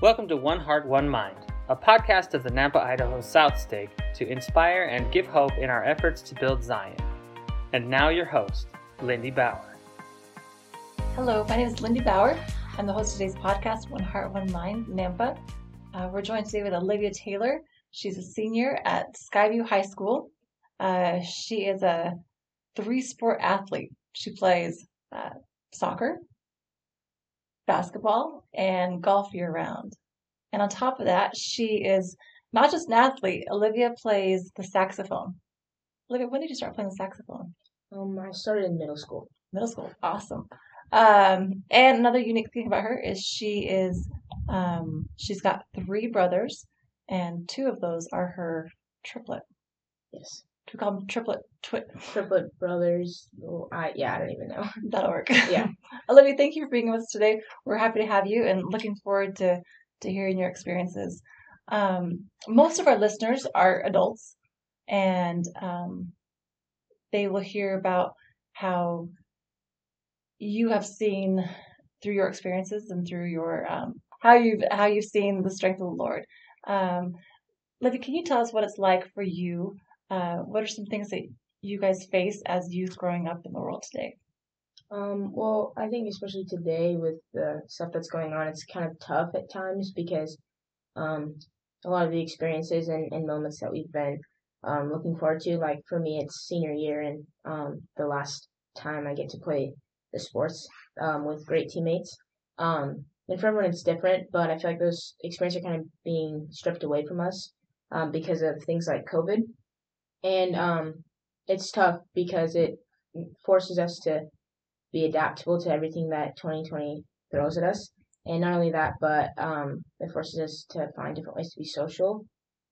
Welcome to One Heart, One Mind, a podcast of the Nampa, Idaho South Stake to inspire and give hope in our efforts to build Zion. And now, your host, Lindy Bauer. Hello, my name is Lindy Bauer. I'm the host of today's podcast, One Heart, One Mind, Nampa. Uh, we're joined today with Olivia Taylor. She's a senior at Skyview High School. Uh, she is a three sport athlete. She plays uh, soccer, basketball, and golf year round. And on top of that, she is not just an athlete. Olivia plays the saxophone. Olivia, when did you start playing the saxophone? Um, I started in middle school. Middle school, awesome. Um, and another unique thing about her is she is um, she's got three brothers, and two of those are her triplet. Yes. We call them triplet? Triplet brothers. Oh, I yeah, I don't even know. That'll work. Yeah. Olivia, thank you for being with us today. We're happy to have you and looking forward to, to hearing your experiences. Um, most of our listeners are adults, and um, they will hear about how you have seen through your experiences and through your um, how you've how you've seen the strength of the Lord. Um, Olivia, can you tell us what it's like for you? Uh, what are some things that you guys face as youth growing up in the world today? Um, well, I think especially today with the stuff that's going on, it's kind of tough at times because um, a lot of the experiences and, and moments that we've been um, looking forward to, like for me, it's senior year and um, the last time I get to play the sports um, with great teammates. Um, and for everyone, it's different, but I feel like those experiences are kind of being stripped away from us because of things like COVID. And um, it's tough because it forces us to be adaptable to everything that 2020 throws at us. And not only that, but um, it forces us to find different ways to be social.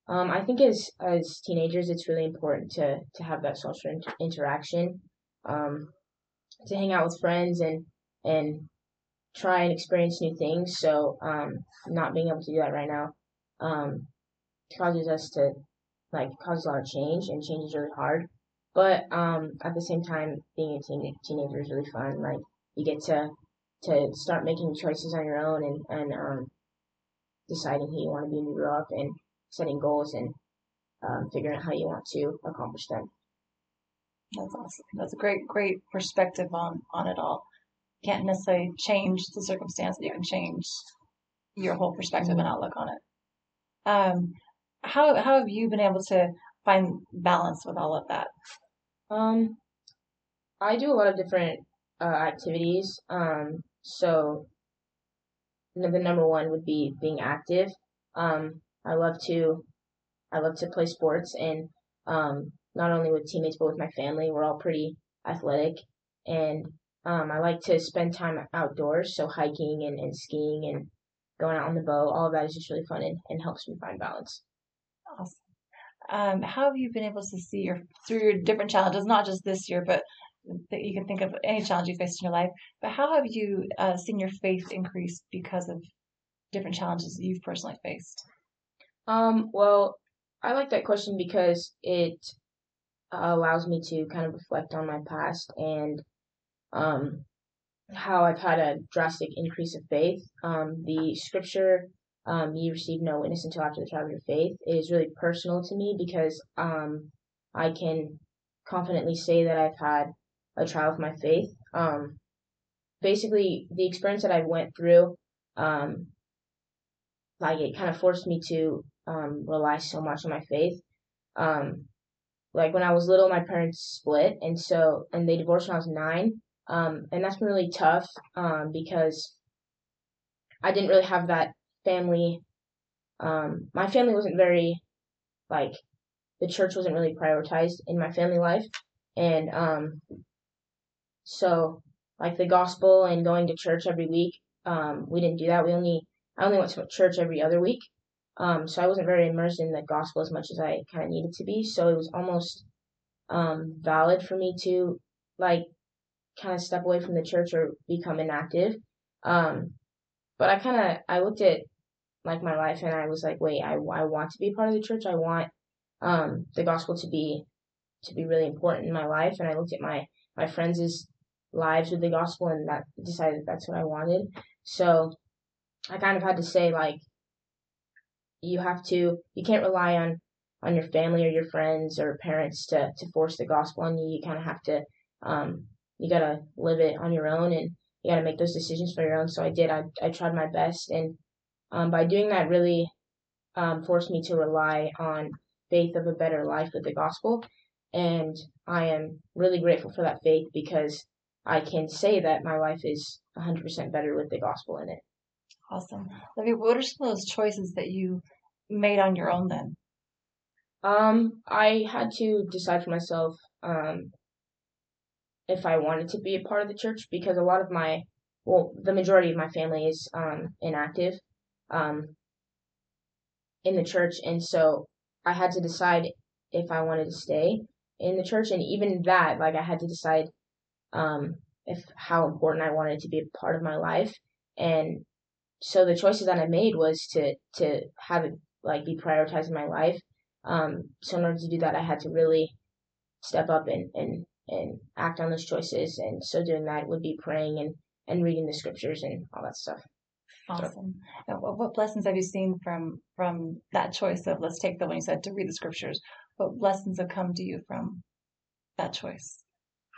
Um, I think as as teenagers, it's really important to to have that social inter- interaction, um, to hang out with friends and and try and experience new things. So um, not being able to do that right now um, causes us to like causes a lot of change, and change is really hard. But um, at the same time, being a teen- teenager is really fun. Like you get to to start making choices on your own and and um, deciding who you want to be when you grow up and setting goals and um, figuring out how you want to accomplish them. That's awesome. That's a great, great perspective on on it all. Can't necessarily change the circumstance, but you can change your whole perspective and outlook on it. Um, how how have you been able to find balance with all of that? Um, I do a lot of different uh, activities. Um, so the number one would be being active. Um, I love to, I love to play sports, and um, not only with teammates but with my family. We're all pretty athletic, and um, I like to spend time outdoors, so hiking and, and skiing and going out on the boat. All of that is just really fun and, and helps me find balance. Awesome. Um, how have you been able to see your through your different challenges, not just this year, but that you can think of any challenge you faced in your life? But how have you uh, seen your faith increase because of different challenges that you've personally faced? Um, well, I like that question because it uh, allows me to kind of reflect on my past and um, how I've had a drastic increase of faith. Um, the scripture um, you receive no witness until after the trial of your faith is really personal to me because um, I can confidently say that I've had a trial of my faith. Um, basically, the experience that I went through, um, like it kind of forced me to um, rely so much on my faith. Um, like when I was little, my parents split, and so and they divorced when I was nine, and that's been really tough because I didn't really have that family. Um, my family wasn't very like the church wasn't really prioritized in my family life, and um, so like the gospel and going to church every week, um, we didn't do that. We only I only went to church every other week, um, so I wasn't very immersed in the gospel as much as I kind of needed to be. So it was almost um, valid for me to like kind of step away from the church or become inactive. Um, but I kind of I looked at like my life and I was like, wait, I, I want to be part of the church. I want um, the gospel to be to be really important in my life. And I looked at my my friends' lives with the gospel and that decided that's what I wanted. So I kind of had to say like you have to you can't rely on on your family or your friends or parents to to force the gospel on you. You kind of have to um, you gotta live it on your own and you gotta make those decisions for your own. So I did. I I tried my best, and um, by doing that, really um, forced me to rely on faith of a better life with the gospel. And I am really grateful for that faith because I can say that my life is 100% better with the gospel in it. Awesome. Olivia, what are some of those choices that you made on your own then? Um, I had to decide for myself um, if I wanted to be a part of the church because a lot of my, well, the majority of my family is um, inactive um, in the church, and so I had to decide if I wanted to stay in the church, and even that, like, I had to decide um, if how important I wanted to be a part of my life, and so the choices that I made was to to have it like be prioritized in my life. Um, so in order to do that, I had to really step up and and and act on those choices. And so doing that would be praying and, and reading the scriptures and all that stuff. Awesome. So. what blessings have you seen from from that choice of let's take the one you said to read the scriptures? What lessons have come to you from that choice?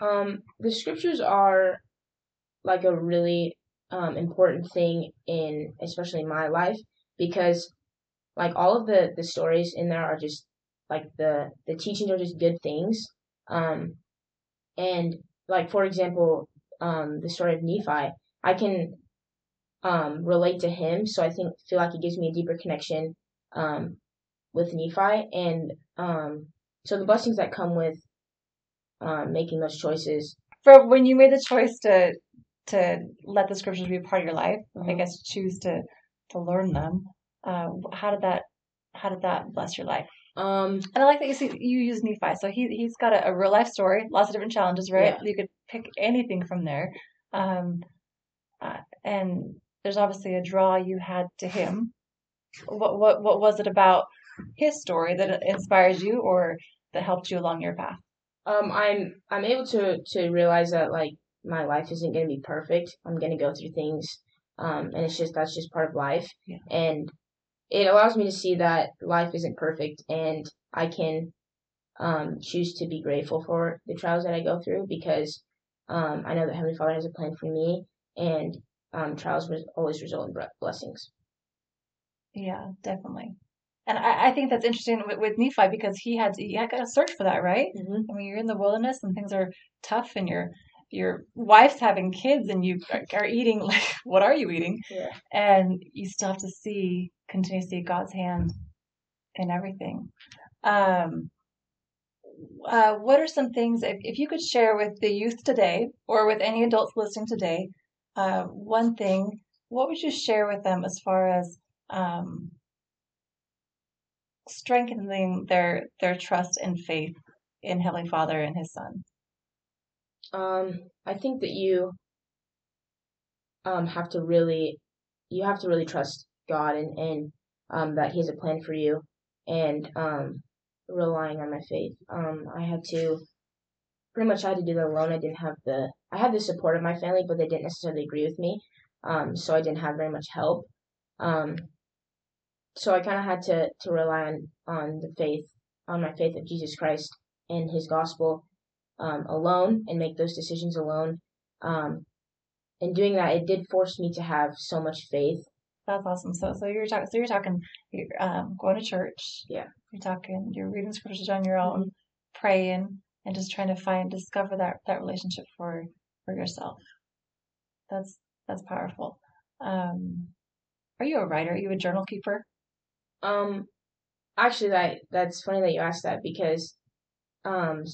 Um, the scriptures are like a really um, important thing in especially my life because like all of the the stories in there are just like the the teachings are just good things um and like for example, um, the story of Nephi, I can um, relate to him. So I think feel like it gives me a deeper connection um, with Nephi, and um, so the blessings that come with um, making those choices. For when you made the choice to to let the scriptures be a part of your life, mm-hmm. I guess choose to to learn them. Uh, how did that how did that bless your life? Um, and I like that you see you use Nephi. So he he's got a, a real life story, lots of different challenges, right? Yeah. You could pick anything from there. Um, uh, and there's obviously a draw you had to him. What what what was it about his story that inspires you, or that helped you along your path? Um, I'm I'm able to to realize that like my life isn't going to be perfect. I'm going to go through things, um, and it's just that's just part of life. Yeah. And it allows me to see that life isn't perfect and I can um, choose to be grateful for the trials that I go through because um, I know that Heavenly Father has a plan for me and um, trials always result in blessings. Yeah, definitely. And I, I think that's interesting with, with, Nephi because he had to, he had to search for that, right? Mm-hmm. I mean, you're in the wilderness and things are tough and you're your wife's having kids and you are eating like what are you eating yeah. and you still have to see continue to see god's hand in everything um, uh, what are some things if, if you could share with the youth today or with any adults listening today uh, one thing what would you share with them as far as um, strengthening their their trust and faith in heavenly father and his son um, I think that you um have to really you have to really trust God and and um that He has a plan for you and um relying on my faith. Um, I had to pretty much I had to do that alone. I didn't have the I had the support of my family, but they didn't necessarily agree with me. Um, so I didn't have very much help. Um, so I kind of had to to rely on on the faith on my faith of Jesus Christ and His gospel um, alone and make those decisions alone. Um, and doing that, it did force me to have so much faith. That's awesome. So, so you're talking, so you're talking, you're um, going to church. Yeah. You're talking, you're reading scriptures on your own, mm-hmm. praying, and just trying to find, discover that that relationship for for yourself. That's that's powerful. Um, are you a writer? Are you a journal keeper? Um, actually, that that's funny that you asked that because, um,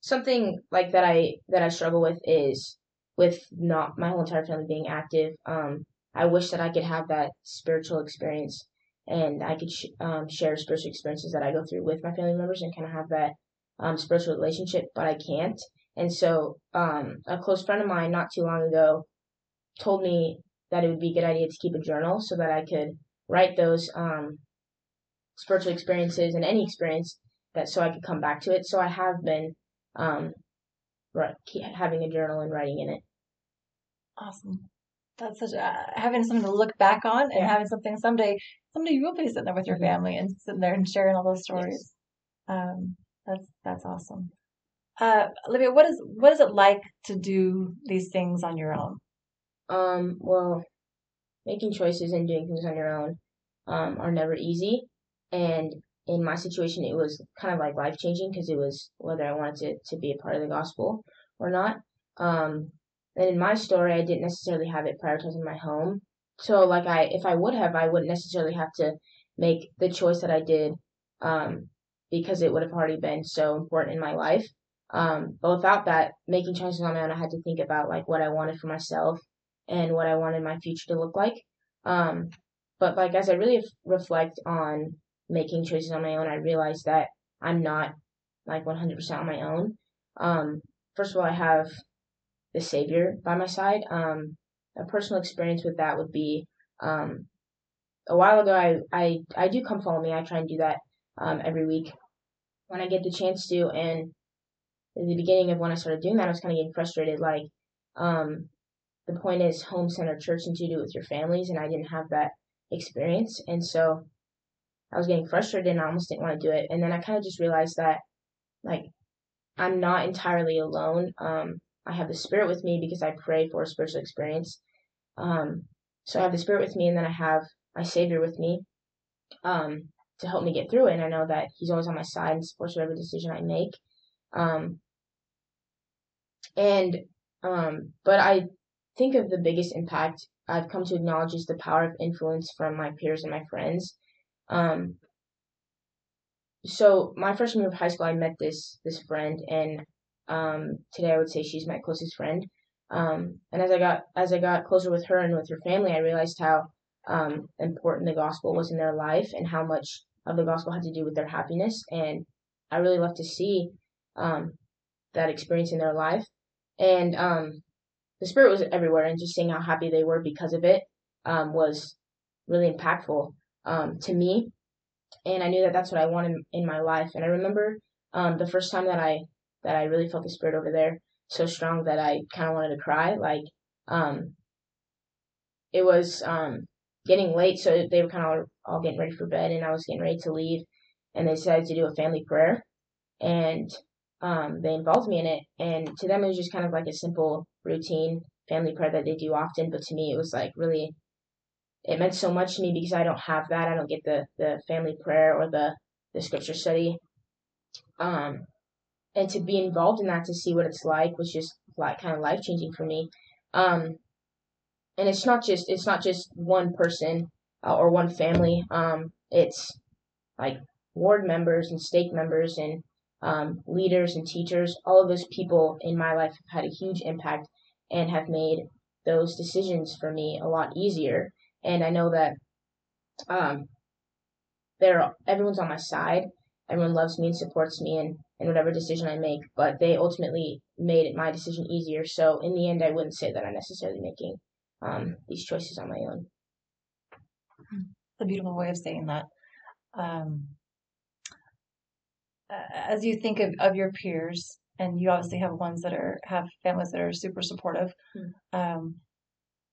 something like that I that I struggle with is with not my whole entire family being active. Um, I wish that I could have that spiritual experience and I could sh- um, share spiritual experiences that I go through with my family members and kind of have that um, spiritual relationship, but I can't. And so, um, a close friend of mine not too long ago told me that it would be a good idea to keep a journal so that I could write those um, spiritual experiences and any experience that so I could come back to it. So I have been um, right, having a journal and writing in it. Awesome. That's such a, having something to look back on and yeah. having something someday someday you will be sitting there with your family and sitting there and sharing all those stories. Um, that's that's awesome. Uh, Olivia, what is what is it like to do these things on your own? Um, well, making choices and doing things on your own um, are never easy, and in my situation, it was kind of like life changing because it was whether I wanted to, to be a part of the gospel or not. Um, and in my story, I didn't necessarily have it prioritized in my home. So, like, I if I would have, I wouldn't necessarily have to make the choice that I did um, because it would have already been so important in my life. Um, but without that, making choices on my own, I had to think about like what I wanted for myself and what I wanted my future to look like. Um, but like as I really reflect on making choices on my own, I realized that I'm not like 100% on my own. Um, first of all, I have the Savior by my side. Um, a personal experience with that would be um, a while ago. I, I I do come follow me. I try and do that um, every week when I get the chance to. And in the beginning of when I started doing that, I was kind of getting frustrated. Like, um, the point is home center church and to do it with your families, and I didn't have that experience, and so I was getting frustrated and I almost didn't want to do it. And then I kind of just realized that, like, I'm not entirely alone. Um, I have the Spirit with me because I pray for a spiritual experience. Um, so I have the Spirit with me, and then I have my Savior with me um, to help me get through it. And I know that He's always on my side and supports whatever decision I make. Um, and um, but I think of the biggest impact I've come to acknowledge is the power of influence from my peers and my friends. Um, so my freshman year of high school, I met this this friend, and um, today I would say she's my closest friend. Um, and as I got as I got closer with her and with her family, I realized how um, important the gospel was in their life and how much of the gospel had to do with their happiness. And I really love to see um, that experience in their life. And um, the spirit was everywhere, and just seeing how happy they were because of it um, was really impactful um, to me. And I knew that that's what I wanted in my life. And I remember um, the first time that I that I really felt the spirit over there so strong that I kind of wanted to cry. Like, um, it was getting late, so they were kind of all, getting ready for bed, and I was getting ready to leave, and they decided to do a family prayer, and um, they involved me in it. And to them, it was just kind of like a simple routine family prayer that they do often, but to me, it was like really it meant so much to me because I don't have that. I don't get the the family prayer or the the scripture study. Um, and to be involved in that to see what it's like was just like kind of life changing for me. Um, and it's not just it's not just one person uh, or one family. Um, it's like ward members and stake members and um, leaders and teachers. All of those people in my life have had a huge impact and have made those decisions for me a lot easier. And I know that um, they're everyone's on my side. Everyone loves me and supports me and in whatever decision I make, but they ultimately made it my decision easier. So in the end, I wouldn't say that I'm necessarily making um, these choices on my own. It's a beautiful way of saying that. Um, as you think of, of your peers, and you obviously have ones that are have families that are super supportive, mm. um,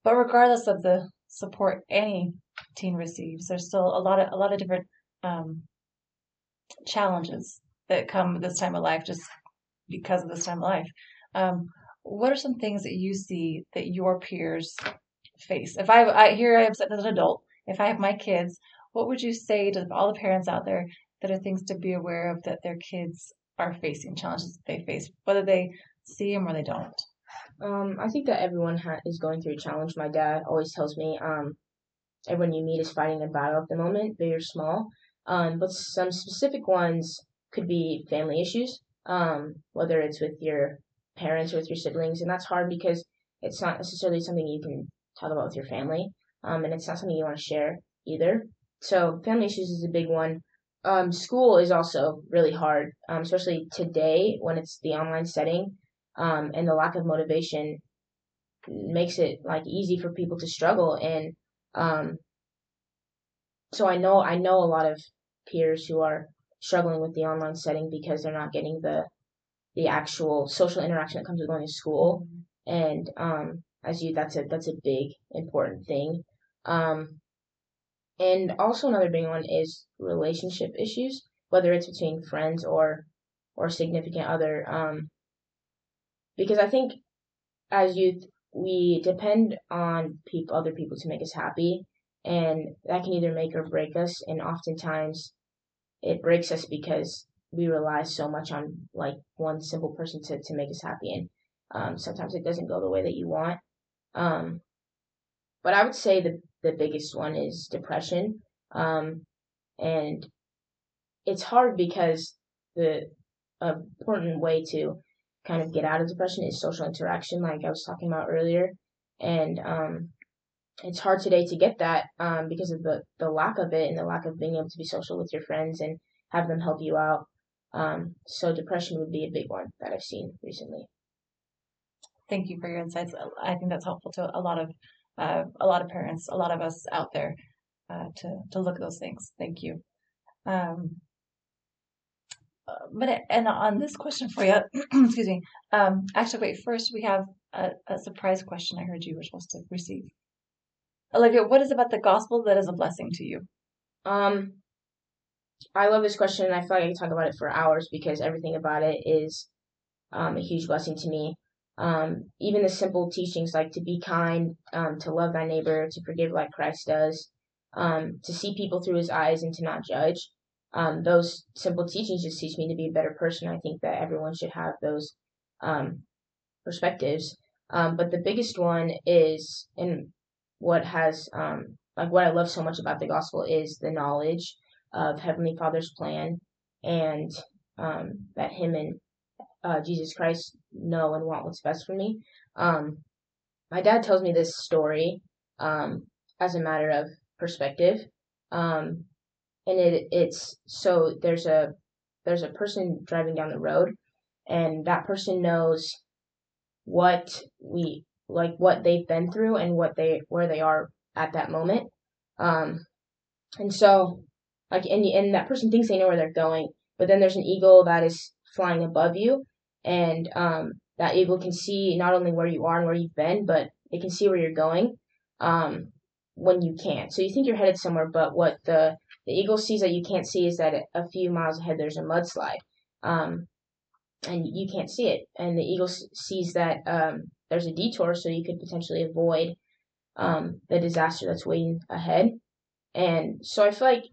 but regardless of the support any teen receives, there's still a lot of a lot of different um, challenges that come with this time of life just because of this time of life. Um, what are some things that you see that your peers face? If I, I here I am sitting as an adult, if I have my kids, what would you say to all the parents out there that are things to be aware of that their kids are facing challenges that they face, whether they see them or they don't? Um, I think that everyone ha- is going through a challenge. My dad always tells me, um, everyone you meet is fighting a battle at the moment, big or small. Um, but some specific ones could be family issues, um, whether it's with your parents or with your siblings, and that's hard because it's not necessarily something you can talk about with your family, um, and it's not something you want to share either. So family issues is a big one. Um, school is also really hard, um, especially today when it's the online setting, um, and the lack of motivation makes it like easy for people to struggle. And um, so I know I know a lot of peers who are struggling with the online setting because they're not getting the the actual social interaction that comes with going to school. And um, as you, that's a that's a big important thing. Um, and also another big one is relationship issues, whether it's between friends or or significant other. Um, because I think as youth we depend on people, other people to make us happy, and that can either make or break us. And oftentimes, it breaks us because we rely so much on like one simple person to to make us happy, and um, sometimes it doesn't go the way that you want. Um, but I would say the the biggest one is depression, um, and it's hard because the important way to kind of get out of depression is social interaction, like I was talking about earlier. And um, it's hard today to get that um, because of the, the lack of it and the lack of being able to be social with your friends and have them help you out. Um, so depression would be a big one that I've seen recently. Thank you for your insights. I think that's helpful to a lot of uh, a lot of parents, a lot of us out there uh, to to look at those things. Thank you. Um, but and on this question for you, excuse me. Um, actually, wait. First, we have a, a, surprise question. I heard you were supposed to receive. Olivia, what is about the gospel that is a blessing to you? Um, I love this question, I feel like I can talk about it for hours because everything about it is um, a huge blessing to me. Um, even the simple teachings like to be kind, um, to love thy neighbor, to forgive like Christ does, um, to see people through his eyes and to not judge um, those simple teachings just teach me to be a better person. I think that everyone should have those um, perspectives. Um, but the biggest one is, and what has, um, like what I love so much about the gospel is the knowledge of Heavenly Father's plan and um, that Him and uh, Jesus Christ know and want what's best for me. Um, my dad tells me this story as a matter of perspective. Um, and it it's so there's a there's a person driving down the road and that person knows what we like what they've been through and what they where they are at that moment um and so like and and that person thinks they know where they're going but then there's an eagle that is flying above you and um that eagle can see not only where you are and where you've been but it can see where you're going um when you can't so you think you're headed somewhere but what the the eagle sees that you can't see is that a few miles ahead there's a mudslide, um, and you can't see it. And the eagle sees that um, there's a detour, so you could potentially avoid um, the disaster that's waiting ahead. And so I feel like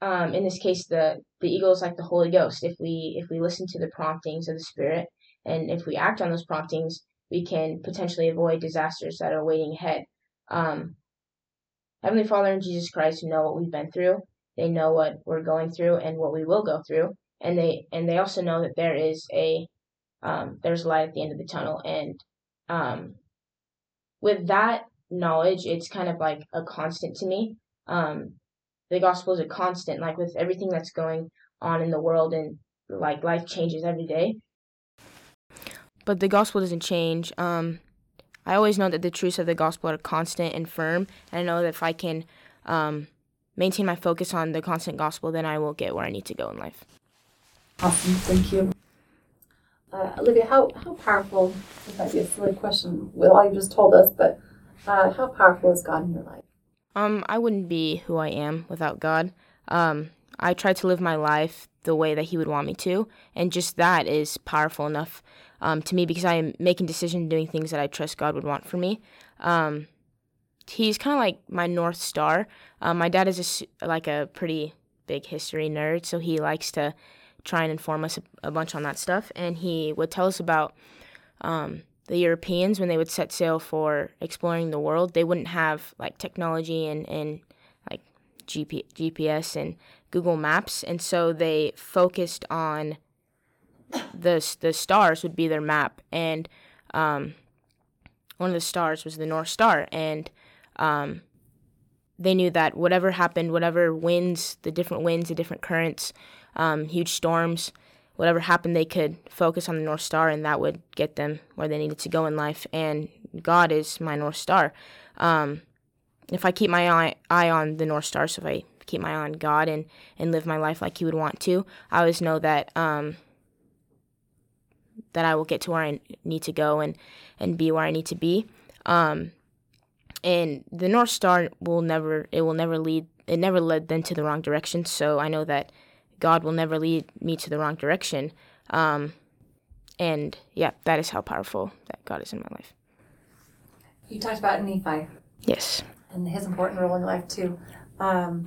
um, in this case the the eagle is like the Holy Ghost. If we if we listen to the promptings of the Spirit and if we act on those promptings, we can potentially avoid disasters that are waiting ahead. Um, Heavenly Father and Jesus Christ know what we've been through, they know what we're going through and what we will go through, and they and they also know that there is a um, there's light at the end of the tunnel. And um, with that knowledge, it's kind of like a constant to me. Um, the gospel is a constant, like with everything that's going on in the world, and like life changes every day. But the gospel doesn't change. Um, I always know that the truths of the gospel are constant and firm, and I know that if I can um, maintain my focus on the constant gospel, then I will get where I need to go in life. Awesome, thank you. Uh, Olivia, how, how powerful, this might be a silly question with all you just told us, but uh, how powerful is God in your life? Um, I wouldn't be who I am without God. Um, I try to live my life the way that He would want me to, and just that is powerful enough um, to me because I am making decisions, doing things that I trust God would want for me. Um, he's kind of like my north star. Um, my dad is a, like a pretty big history nerd, so he likes to try and inform us a, a bunch on that stuff. And he would tell us about um, the Europeans when they would set sail for exploring the world. They wouldn't have like technology and, and like GP, GPS and Google Maps, and so they focused on the the stars would be their map, and um, one of the stars was the North Star, and um, they knew that whatever happened, whatever winds, the different winds, the different currents, um, huge storms, whatever happened, they could focus on the North Star and that would get them where they needed to go in life. And God is my North Star. Um, if I keep my eye, eye on the North Star, so if I keep my eye on God and, and live my life like He would want to, I always know that um, that I will get to where I need to go and, and be where I need to be. Um, and the North Star will never it will never lead it never led them to the wrong direction. So I know that God will never lead me to the wrong direction. Um, and yeah, that is how powerful that God is in my life. You talked about Nephi. Yes. And his important role in life too. Um,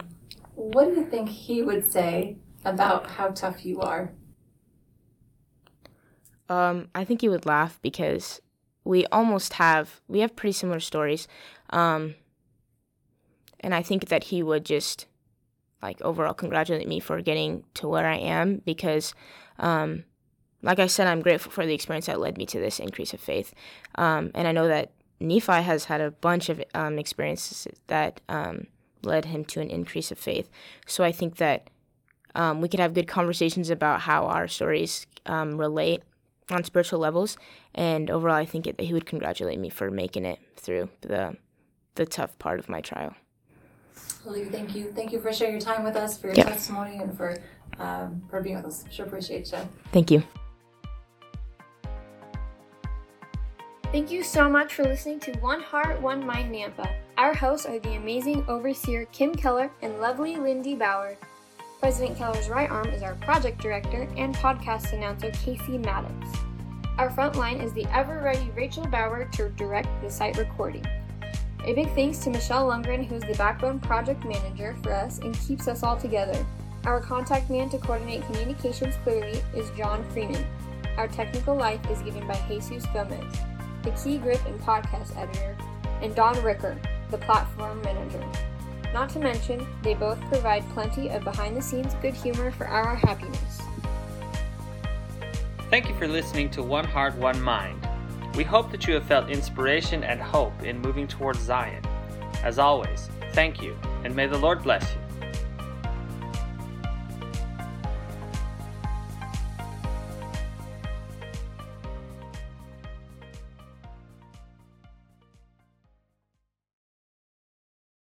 what do you think he would say about how tough you are? Um, I think he would laugh because we almost have we have pretty similar stories, um, and I think that he would just like overall congratulate me for getting to where I am because, um, like I said, I'm grateful for the experience that led me to this increase of faith, um, and I know that Nephi has had a bunch of um, experiences that um, led him to an increase of faith. So I think that um, we could have good conversations about how our stories relate on spiritual levels. And overall, I think it, he would congratulate me for making it through the the tough part of my trial. Lily, thank you. Thank you for sharing your time with us, for your yep. testimony, and for um, for being with us. Sure appreciate you. Thank you. Thank you so much for listening to One Heart, One Mind Nampa. Our hosts are the amazing overseer Kim Keller and lovely Lindy Bauer. President Keller's right arm is our project director and podcast announcer Casey Maddox. Our front line is the ever ready Rachel Bauer to direct the site recording. A big thanks to Michelle Lundgren, who is the backbone project manager for us and keeps us all together. Our contact man to coordinate communications clearly is John Freeman. Our technical life is given by Jesus Gomez, the key grip and podcast editor, and Don Ricker, the platform manager. Not to mention, they both provide plenty of behind the scenes good humor for our happiness. Thank you for listening to One Heart, One Mind. We hope that you have felt inspiration and hope in moving towards Zion. As always, thank you, and may the Lord bless you.